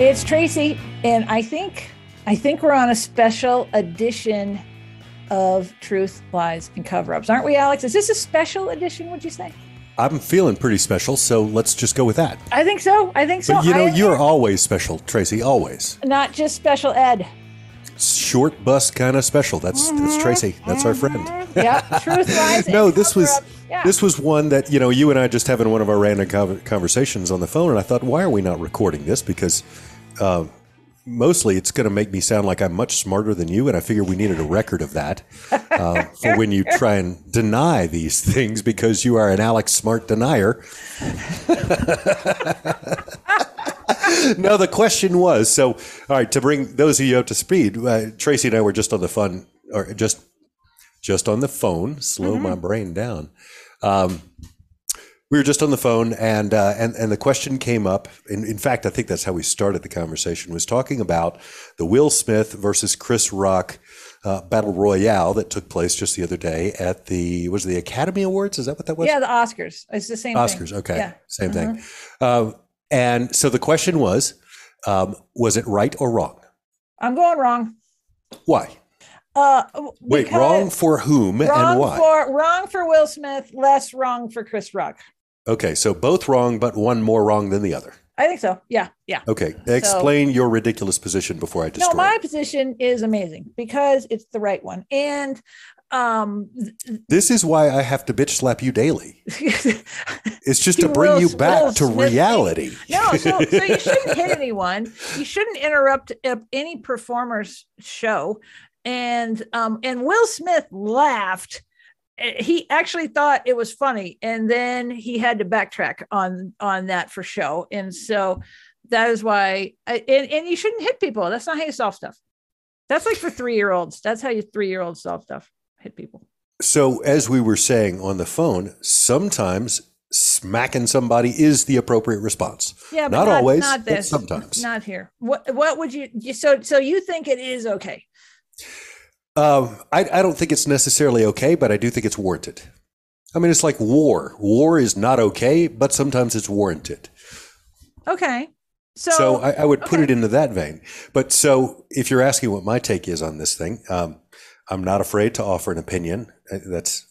It's Tracy, and I think I think we're on a special edition of Truth, Lies, and Cover-ups, aren't we, Alex? Is this a special edition? Would you say? I'm feeling pretty special, so let's just go with that. I think so. I think so. But you know, I- you're always special, Tracy. Always not just special ed. short bus kind of special. That's that's mm-hmm. Tracy. That's our friend. Mm-hmm. Yeah, Truth, Lies, and No, this was Yeah. this was one that you know you and I just having one of our random conversations on the phone, and I thought, why are we not recording this? Because uh, mostly it's going to make me sound like I'm much smarter than you, and I figure we needed a record of that uh, for when you try and deny these things because you are an Alex Smart denier. no, the question was so. All right, to bring those of you up to speed, uh, Tracy and I were just on the fun, or just just on the phone. Slow my brain down. Um, we were just on the phone, and uh, and and the question came up. In, in fact, I think that's how we started the conversation. Was talking about the Will Smith versus Chris Rock. Uh, battle royale that took place just the other day at the was it the Academy Awards? Is that what that was? yeah, the Oscars. It's the same thing. Oscars. thing. Okay, Yeah. same thing. Um, and so the question was, um, was it right or wrong? I'm going wrong. Why? Uh, Wait, wrong for whom Wrong and why? for wrong for Will Smith, less wrong for Chris Rock. Okay, so both wrong, but one more wrong than the other. I think so. Yeah, yeah. Okay, explain your ridiculous position before I destroy. No, my it. position is amazing because it's the right one. And um This is why I have to bitch slap you daily. It's just to bring will- you back to reality. no, so so you shouldn't hit anyone. You shouldn't interrupt uh, any performer's show. And um and Will Smith laughed. Uh, He actually thought it was funny, and then he had to backtrack on on that for show. And so that is why. I- And and you shouldn't hit people. That's not how you solve stuff. That's like for three year olds. That's how you three year olds solve stuff. Hit people. So, as we were saying on the phone, sometimes smacking somebody is the appropriate response. Yeah, but Not always, Not but this. sometimes. Not here. What What would you? you- So so you think it is okay? Um, I, I don't think it's necessarily okay, but I do think it's warranted. I mean, it's like war. War is not okay, but sometimes it's warranted. Okay. So, So, I, I would put okay. it into that vein. But so, if you're asking what my take is on this thing, um, I'm not afraid to offer an opinion. Uh, That's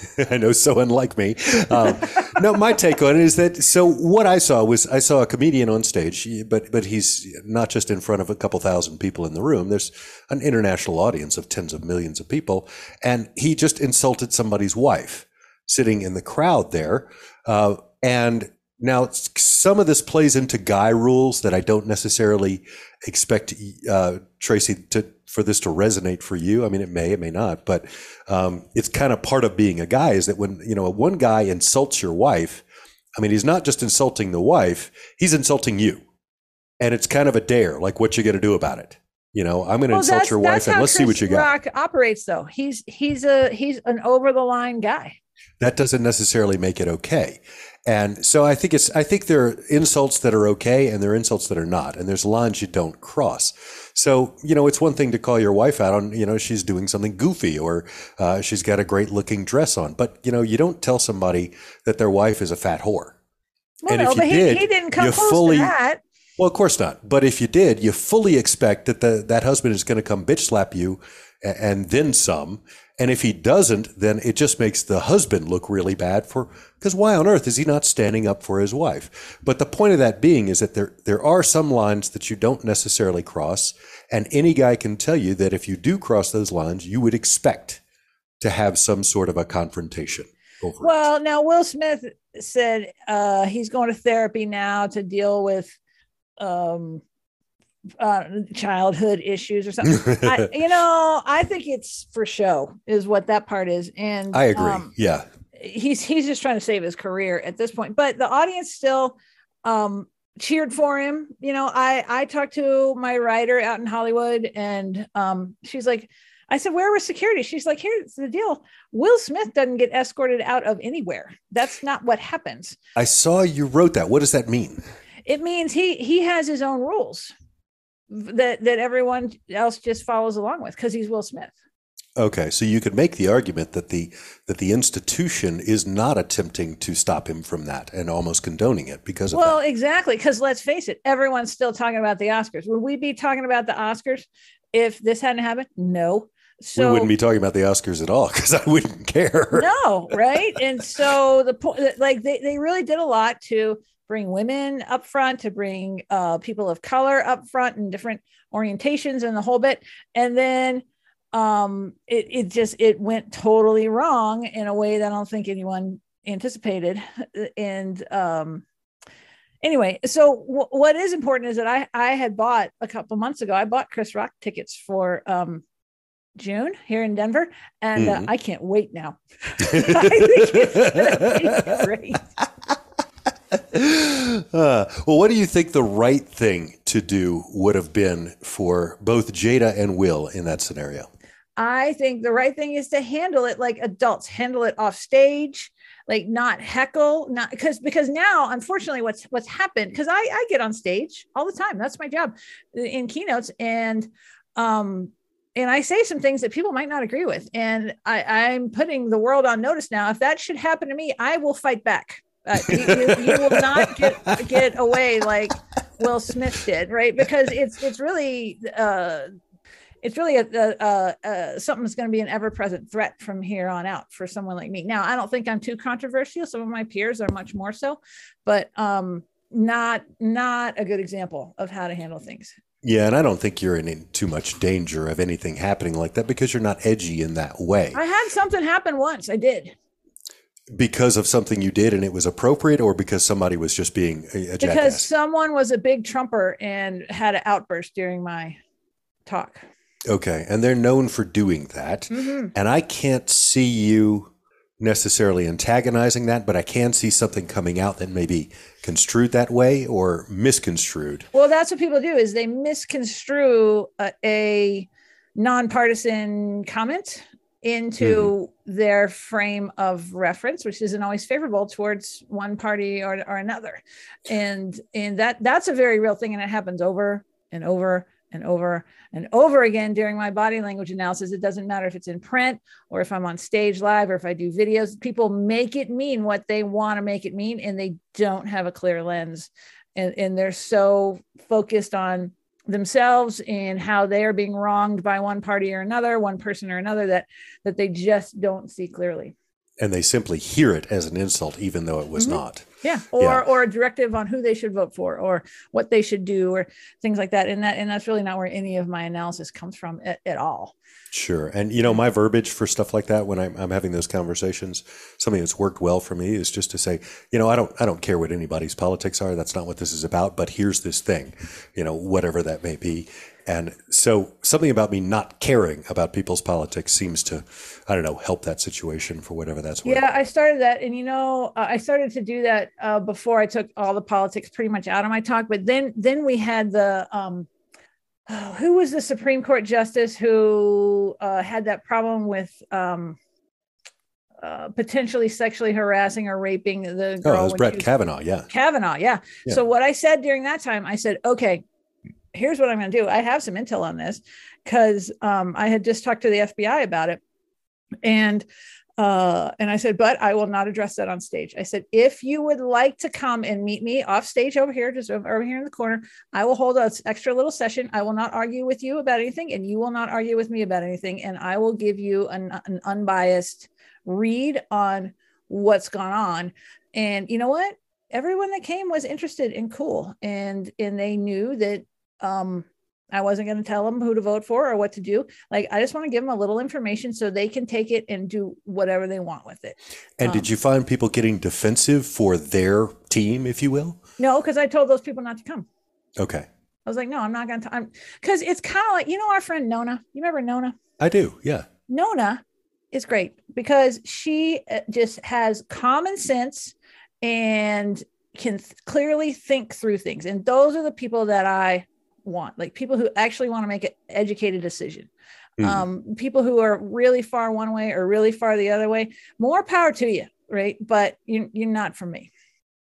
I know so unlike me. Um, no, my take on it is that so what I saw was I saw a comedian on stage, but but he's not just in front of a couple thousand people in the room. There's an international audience of tens of millions of people, and he just insulted somebody's wife sitting in the crowd there, uh, and. Now, some of this plays into guy rules that I don't necessarily expect uh, Tracy to for this to resonate for you. I mean, it may, it may not, but um, it's kind of part of being a guy is that when you know one guy insults your wife, I mean, he's not just insulting the wife; he's insulting you, and it's kind of a dare. Like, what you going to do about it? You know, I'm going to Well, insult your wife, and let's see what you got. Rock operates though. He's he's a he's an over the line guy. that doesn't necessarily make it okay. And so I think it's I think there are insults that are okay and there are insults that are not. And there's lines you don't cross. So, you know, it's one thing to call your wife out on, you know, she's doing something goofy or uh, she's got a great looking dress on. But, you know, you don't tell somebody that their wife is a fat whore. Well, And no, if you but he, did, he didn't come you close fully- to that. Well, of course not. But if you did, you fully expect that the, that husband is going to come bitch slap you a- and then some. And if he doesn't, then it just makes the husband look really bad for, because why on earth is he not standing up for his wife? But the point of that being is that there, there are some lines that you don't necessarily cross. And any guy can tell you that if you do cross those lines, you would expect to have some sort of a confrontation over it. Well, now Will Smith said uh, he's going to therapy now to deal with um, uh, childhood issues or something. I, you know, I think it's for show, is what that part is. And I agree. um, yeah. he's he's just trying to save his career at this point. But the audience still um, cheered for him. You know, I I talked to my writer out in Hollywood, and um, she's like. I said, where was security? She's like, here's the deal. Will Smith doesn't get escorted out of anywhere. That's not what happens. I saw you wrote that. What does that mean? It means he he has his own rules that that everyone else just follows along with because he's Will Smith. Okay, so you could make the argument that the that the institution is not attempting to stop him from that and almost condoning it because of well, that. exactly. Because let's face it, everyone's still talking about the Oscars. Would we be talking about the Oscars if this hadn't happened? No. So we wouldn't be talking about the Oscars at all because I wouldn't care. no, right? And so the point, like they they really did a lot to bring women up front, to bring uh, people of color up front and different orientations and the whole bit, and then um it, it just it went totally wrong in a way that i don't think anyone anticipated and um anyway so w- what is important is that i i had bought a couple months ago i bought chris rock tickets for um june here in denver and Mhm. uh, i can't wait now I think it's gonna be great. Uh, well, what do you think the right thing to do would have been for both Jada and Will in that scenario? I think the right thing is to handle it like adults, handle it off stage, like not heckle, not because because now, unfortunately, what's what's happened, because I, I get on stage all the time. That's my job in keynotes. And um and I say some things that people might not agree with. And I, I'm putting the world on notice now. If that should happen to me, I will fight back. Uh, you, you, you will not get get away like Will Smith did, right? Because it's it's really uh, it's really a, a, a, a something that's going to be an ever-present threat from here on out for someone like me. Now, I don't think I'm too controversial. Some of my peers are much more so, but um, not not a good example of how to handle things. Yeah, and I don't think you're in too much danger of anything happening like that because you're not edgy in that way. I had something happen once. I did because of something you did and it was appropriate, or because somebody was just being a, a because jackass. someone was a big trumper and had an outburst during my talk. Okay, and they're known for doing that. Mhm. And I can't see you necessarily antagonizing that, but I can see something coming out that may be construed that way or misconstrued. Well, that's what people do is they misconstrue a, a nonpartisan comment into mm-hmm. their frame of reference, which isn't always favorable towards one party or, or another. And and that that's a very real thing. And it happens over and over and over and over again during my body language analysis. It doesn't matter if it's in print or if I'm on stage live or if I do videos, people make it mean what they want to make it mean, and they don't have a clear lens. And, and they're so focused on themselves and how they are being wronged by one party or another, one person or another, that that they just don't see clearly. And they simply hear it as an insult, even though it was Mhm. not. Yeah. Or Yeah. or a directive on who they should vote for or what they should do or things like that. And that and that's really not where any of my analysis comes from at, at all. Sure. And, you know, my verbiage for stuff like that when I'm, I'm having those conversations, something that's worked well for me is just to say, you know, I don't, I don't care what anybody's politics are. That's not what this is about, but here's this thing, you know, whatever that may be. And so something about me not caring about people's politics seems to, I don't know, help that situation for whatever that's worth. Yeah, I started that, and you know, uh, I started to do that uh, before I took all the politics pretty much out of my talk. But then, then we had the um, oh, who was the Supreme Court justice who uh, had that problem with um, uh, potentially sexually harassing or raping the girl? Oh, it was Brett was- Kavanaugh. Yeah. Kavanaugh, yeah. Yeah. So what I said during that time, I said, okay, here's what I'm going to do. I have some intel on this because um, I had just talked to the FBI about it, and uh, and I said, but I will not address that on stage. I said, if you would like to come and meet me off stage over here, just over here in the corner, I will hold an extra little session. I will not argue with you about anything, and you will not argue with me about anything, and I will give you an, an unbiased read on what's gone on. And you know what? everyone that came was interested and cool and and they knew that um I wasn't going to tell them who to vote for or what to do. Like I just want to give them a little information so they can take it and do whatever they want with it. And Um, did you find people getting defensive for their team, if you will? No, because I told those people not to come. Okay. I was like, no, I'm not going to. I'm because it's kind of like you know our friend Nona. You remember Nona? I do. Yeah. Nona is great because she uh, just has common sense and can th- clearly think through things. And those are the people that I want, like people who actually want to make an educated decision. Mhm. Um, people who are really far one way or really far the other way, more power to you, right? But you, you're not for me.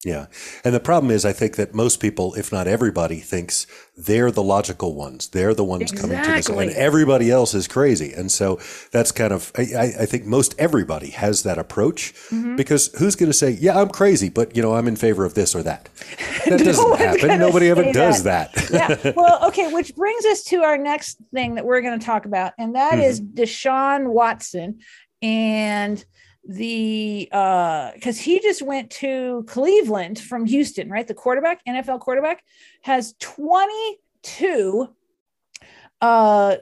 Yeah. And the problem is, I think that most people, if not everybody, thinks they're the logical ones. They're the ones coming to this, Exactly. and everybody else is crazy. And so that's kind of, I, I think most everybody has that approach Mm-hmm. because who's going to say, yeah, I'm crazy, but, you know, I'm in favor of this or that? That No doesn't happen. Nobody ever say does that. yeah. Well, okay, which brings us to our next thing that we're going to talk about, and that is Deshaun Watson and the uh because he just went to Cleveland from Houston, right? The quarterback, NFL quarterback, has 22 uh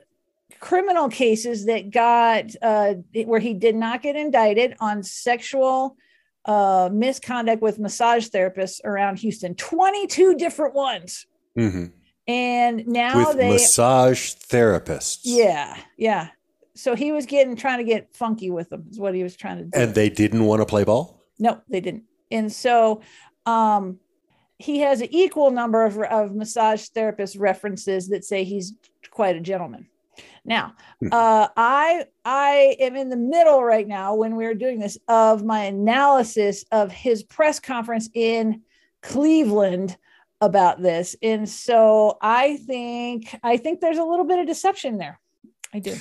criminal cases that got uh where he did not get indicted on sexual uh misconduct with massage therapists around Houston 22 different ones hmm and now With they massage therapists. yeah yeah so he was getting trying to get funky with them is what he was trying to do. And they didn't want to play ball? no they didn't. And so um he has an equal number of, of massage therapist references that say he's quite a gentleman. Now Hmm. uh i i am in the middle right now when we're doing this of my analysis of his press conference in cleveland about this. And so i think i think there's a little bit of deception there. I do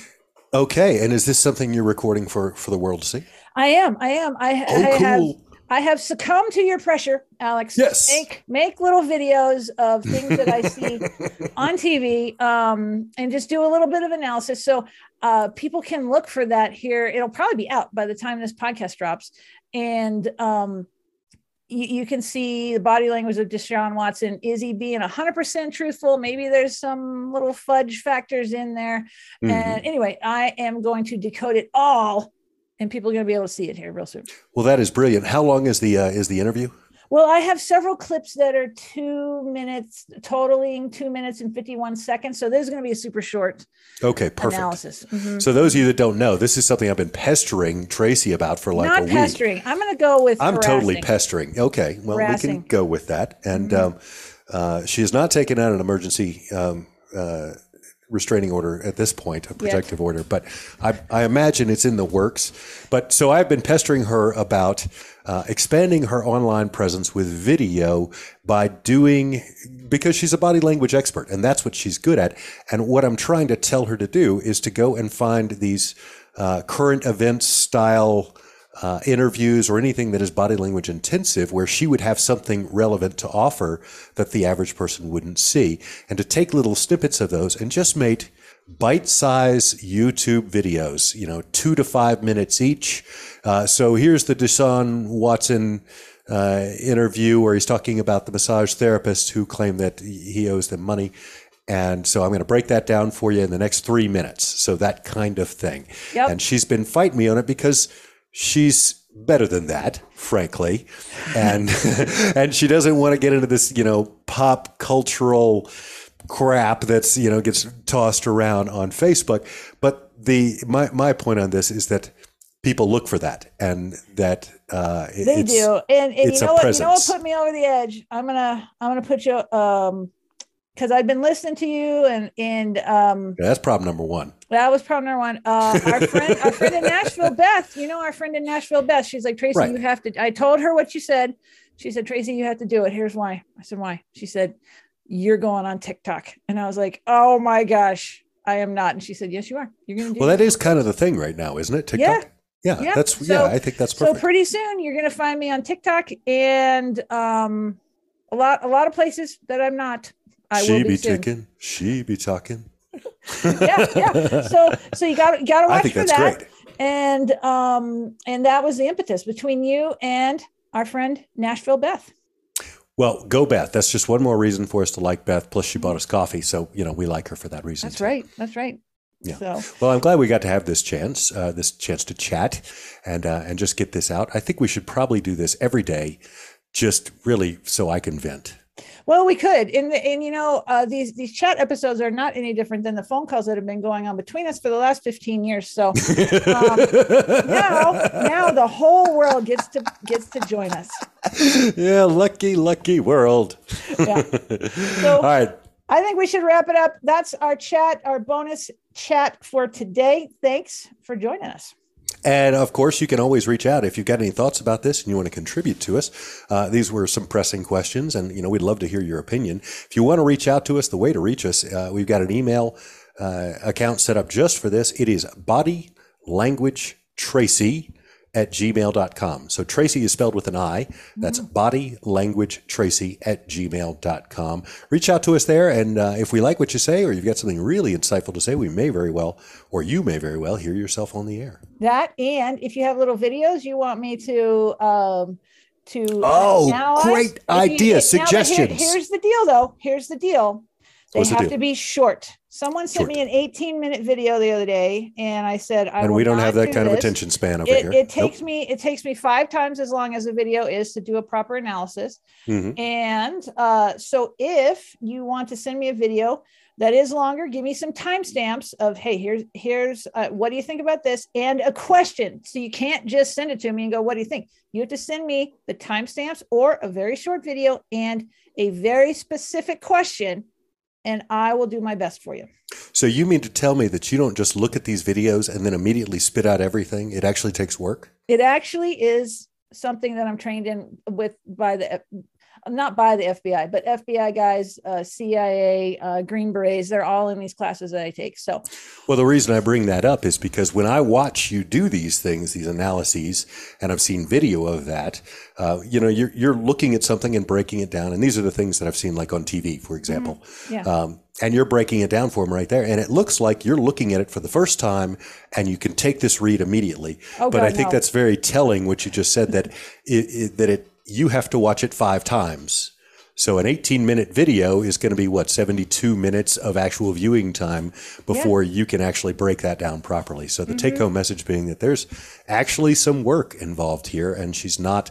Okay. And is this something you're recording for, for the world to see? i am i am i, Oh, I have cool. I have succumbed to your pressure, Alex. Yes. Make make little videos of things that I see on TV, um, and just do a little bit of analysis. So uh, people can look for that here. It'll probably be out by the time this podcast drops, and um, you, you can see the body language of Deshaun Watson. Is he being hundred percent truthful? Maybe there's some little fudge factors in there. Mhm. And anyway, I am going to decode it all, and people are going to be able to see it here real soon. Well, that is brilliant. How long is the uh, is the interview? Well, I have several clips that are two minutes, totaling two minutes and 51 seconds. So this is going to be a super short Okay, perfect. analysis. Mhm. So those of you that don't know, this is something I've been pestering Tracy about for like a Not week. pestering. I'm going to go with I'm totally pestering. Okay, well we Harassing. Mm-hmm. can go with that. And um, uh, she has not taken out an emergency um, uh, restraining order at this point, a protective order, but I, I imagine it's in the works. But so I've been pestering her about uh, expanding her online presence with video by doing because she's a body language expert and that's what she's good at. And what I'm trying to tell her to do is to go and find these uh, current events style uh, interviews or anything that is body language intensive where she would have something relevant to offer that the average person wouldn't see and to take little snippets of those and just make bite-size YouTube videos, you know, two to five minutes each. Uh, so here's the Deshaun Watson uh, interview where he's talking about the massage therapists who claim that he owes them money. And so I'm going to break that down for you in the next three minutes. So that kind of thing. Yep. And she's been fighting me on it because she's better than that, frankly. And and she doesn't want to get into this, you know, pop cultural crap that's, you know, gets tossed around on Facebook. But the my my point on this is that people look for that and that uh it- They do. And, and you know what? You know what put me over the edge? I'm going to, I'm to put you, um, because I've been listening to you and and um That's problem number one. that was problem number one. Uh our friend our friend in Nashville, Beth, you know our friend in Nashville, Beth. She's like, Tracy, Right. you have to I told her what you said. She said, Tracy, you have to do it. Here's why. I said, Why? She said, You're going on TikTok. And I was like, Oh my gosh, I am not. And she said, Yes, you are. You're gonna do Well, it." that is kind of the thing right now, isn't it? TikTok. Yeah, Yeah. yeah. that's So- yeah. I think that's perfect. so pretty soon you're gonna find me on TikTok and um a lot a lot of places that I'm not. I she will be be ticking, she be talking. yeah, yeah. So so you got you got to watch I think for that's that. great. And um and that was the impetus between you and our friend Nashville Beth. Well, go Beth. That's just one more reason for us to like Beth. Plus, she bought us coffee, so you know we like her for that reason. That's too. right. That's right. Yeah. So Well, I'm glad we got to have this chance, uh, this chance to chat, and uh, and just get this out. I think we should probably do this every day, just really so I can vent. Well, we could, and and you know, uh, these these chat episodes are not any different than the phone calls that have been going on between us for the last fifteen years. So um, now, now the whole world gets to gets to join us. yeah, lucky, lucky world. Yeah. All right. I think we should wrap it up. That's our chat, our bonus chat for today. Thanks for joining us. And of course, you can always reach out if you've got any thoughts about this and you want to contribute to us. Uh, these were some pressing questions, and you know we'd love to hear your opinion. If you want to reach out to us, the way to reach us, uh, we've got an email uh, account set up just for this. It is body language tracy at gmail.com. So Tracy is spelled with an I. That's Mm-hmm. body language tracy at gmail.com. Reach out to us there. And uh, if we like what you say, or you've got something really insightful to say, we may very well, or you may very well hear yourself on the air. That and if you have little videos you want me to um to Oh, great if you- idea. now, here- here's the deal though. Here's the deal. They What's the have deal? to be short. Someone sent Short. me an 18 minute video the other day, and I said, I and we don't have that do kind of attention span over It, here. it takes me it takes me five times as long as a video is to do a proper analysis. Mhm. And uh, so if you want to send me a video that is longer, give me some timestamps of, hey, here's here's uh, what do you think about this, and a question. So you can't just send it to me and go, what do you think? You have to send me the timestamps or a very short video and a very specific question, and I will do my best for you. So you mean to tell me that you don't just look at these videos and then immediately spit out everything? It actually takes work? It actually is something that I'm trained in with by the not by the FBI, but FBI guys, uh, CIA, uh, Green Berets, they're all in these classes that I take. So Well, the reason I bring that up is because when I watch you do these things, these analyses, and I've seen video of that, uh, you know, you're, you're looking at something and breaking it down. And these are the things that I've seen like on TV, for example. yeah. Um, and you're breaking it down for them right there. And it looks like you're looking at it for the first time and you can take this read immediately. Oh, but God, I think no. that's very telling what you just said that it, it, that it, you have to watch it five times. So an 18 minute video is going to be what 72 minutes of actual viewing time before you can actually break that down properly. So the take home message being that there's actually some work involved here and she's not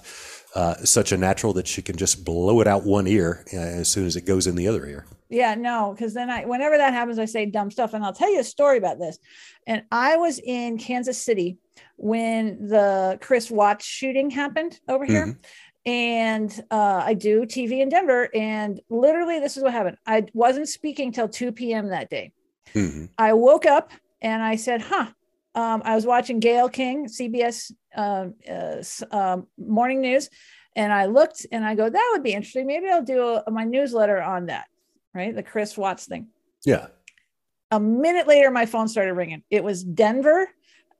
uh, such a natural that she can just blow it out one ear uh, as soon as it goes in the other ear. Yeah, no, because then I, whenever that happens, I say dumb stuff. And I'll tell you a story about this. And I was in Kansas City when the Chris Watts shooting happened over here. And uh, I do TV in Denver. And literally, this is what happened. I wasn't speaking till 2 p.m. that day. hmm I woke up and I said, huh. Um, I was watching Gayle King, CBS um, uh, um, morning news, and I looked and I go, that would be interesting. Maybe I'll do a, my newsletter on that, right? The Chris Watts thing. Yeah. A minute later, my phone started ringing. It was Denver,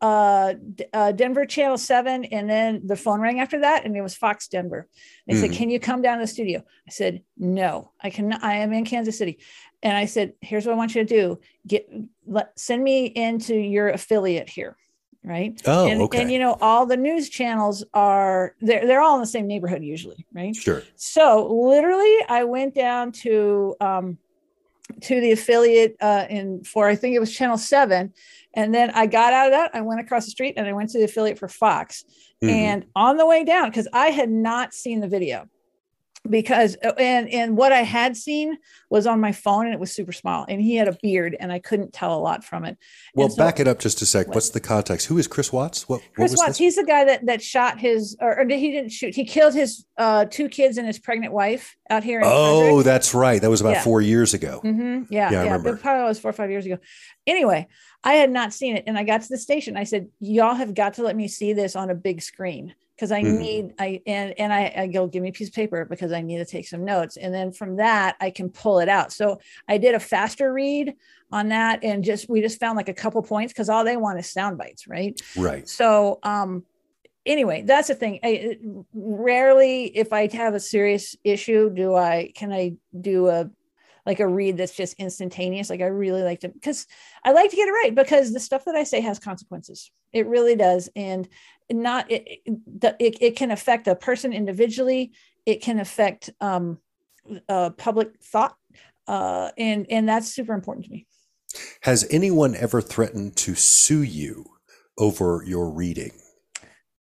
uh, uh, Denver Channel 7, and then the phone rang after that, and it was Fox Denver. They said, Mhm. Can you come down to the studio? I said, No, I cannot. I am in Kansas City. And I said, Here's what I want you to do get let, send me into your affiliate here. Right. Oh, and, okay. and you know, all the news channels are they're they're all in the same neighborhood usually, right? Sure. So literally, I went down to um, to the affiliate uh, in for I think it was Channel Seven, and then I got out of that. I went across the street and I went to the affiliate for Fox. Mhm. And on the way down, because I had not seen the video, because uh, and and what I had seen was on my phone and it was super small, and he had a beard and I couldn't tell a lot from it. Well, so- back it up just a sec. What's the context? Who is Chris Watts? What, what Chris was Watts, this? he's the guy that that shot his, or, or he didn't shoot. He killed his uh, two kids and his pregnant wife out here. In Oh, Frederick. that's right. That was about Yeah. four years ago. Mm-hmm. Yeah, Yeah, I yeah. remember. It probably was four or five years ago. Anyway, I had not seen it, and I got to the station. I said, "Y'all have got to let me see this on a big screen because I Mhm. need I and and I, I go give me a piece of paper because I need to take some notes, and then from that I can pull it out." So I did a faster read on that, and just we just found like a couple points because all they want is sound bites, right? Right. So, um, anyway, that's the thing. I, rarely, if I have a serious issue, do I can I do a like a read that's just instantaneous? Like I really like to because I like to get it right because the stuff that I say has consequences. It really does, and not it it, it, can affect a person individually. It can affect um, uh, public thought, uh, and and that's super important to me. Has anyone ever threatened to sue you over your reading?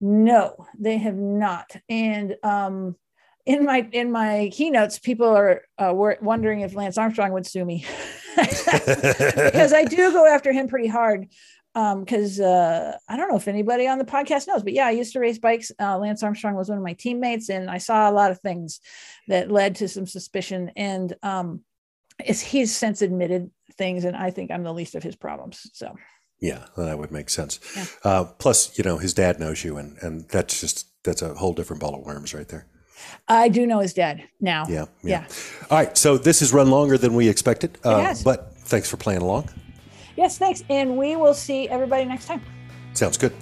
No, they have not. And um, in my in my keynotes, people are uh, were wondering if Lance Armstrong would sue me because I do go after him pretty hard. Um, because uh, I don't know if anybody on the podcast knows, but yeah, I used to race bikes. Uh, Lance Armstrong was one of my teammates, and I saw a lot of things that led to some suspicion. And um, he's since admitted things, and I think I'm the least of his problems. So, yeah, that would make sense. Yeah. Uh, plus, you know, his dad knows you, and and that's just that's a whole different ball of worms right there. I do know his dad now. Yeah, yeah. yeah. All right, so this has run longer than we expected, uh, but thanks for playing along. Yes, thanks. And we will see everybody next time. Sounds good.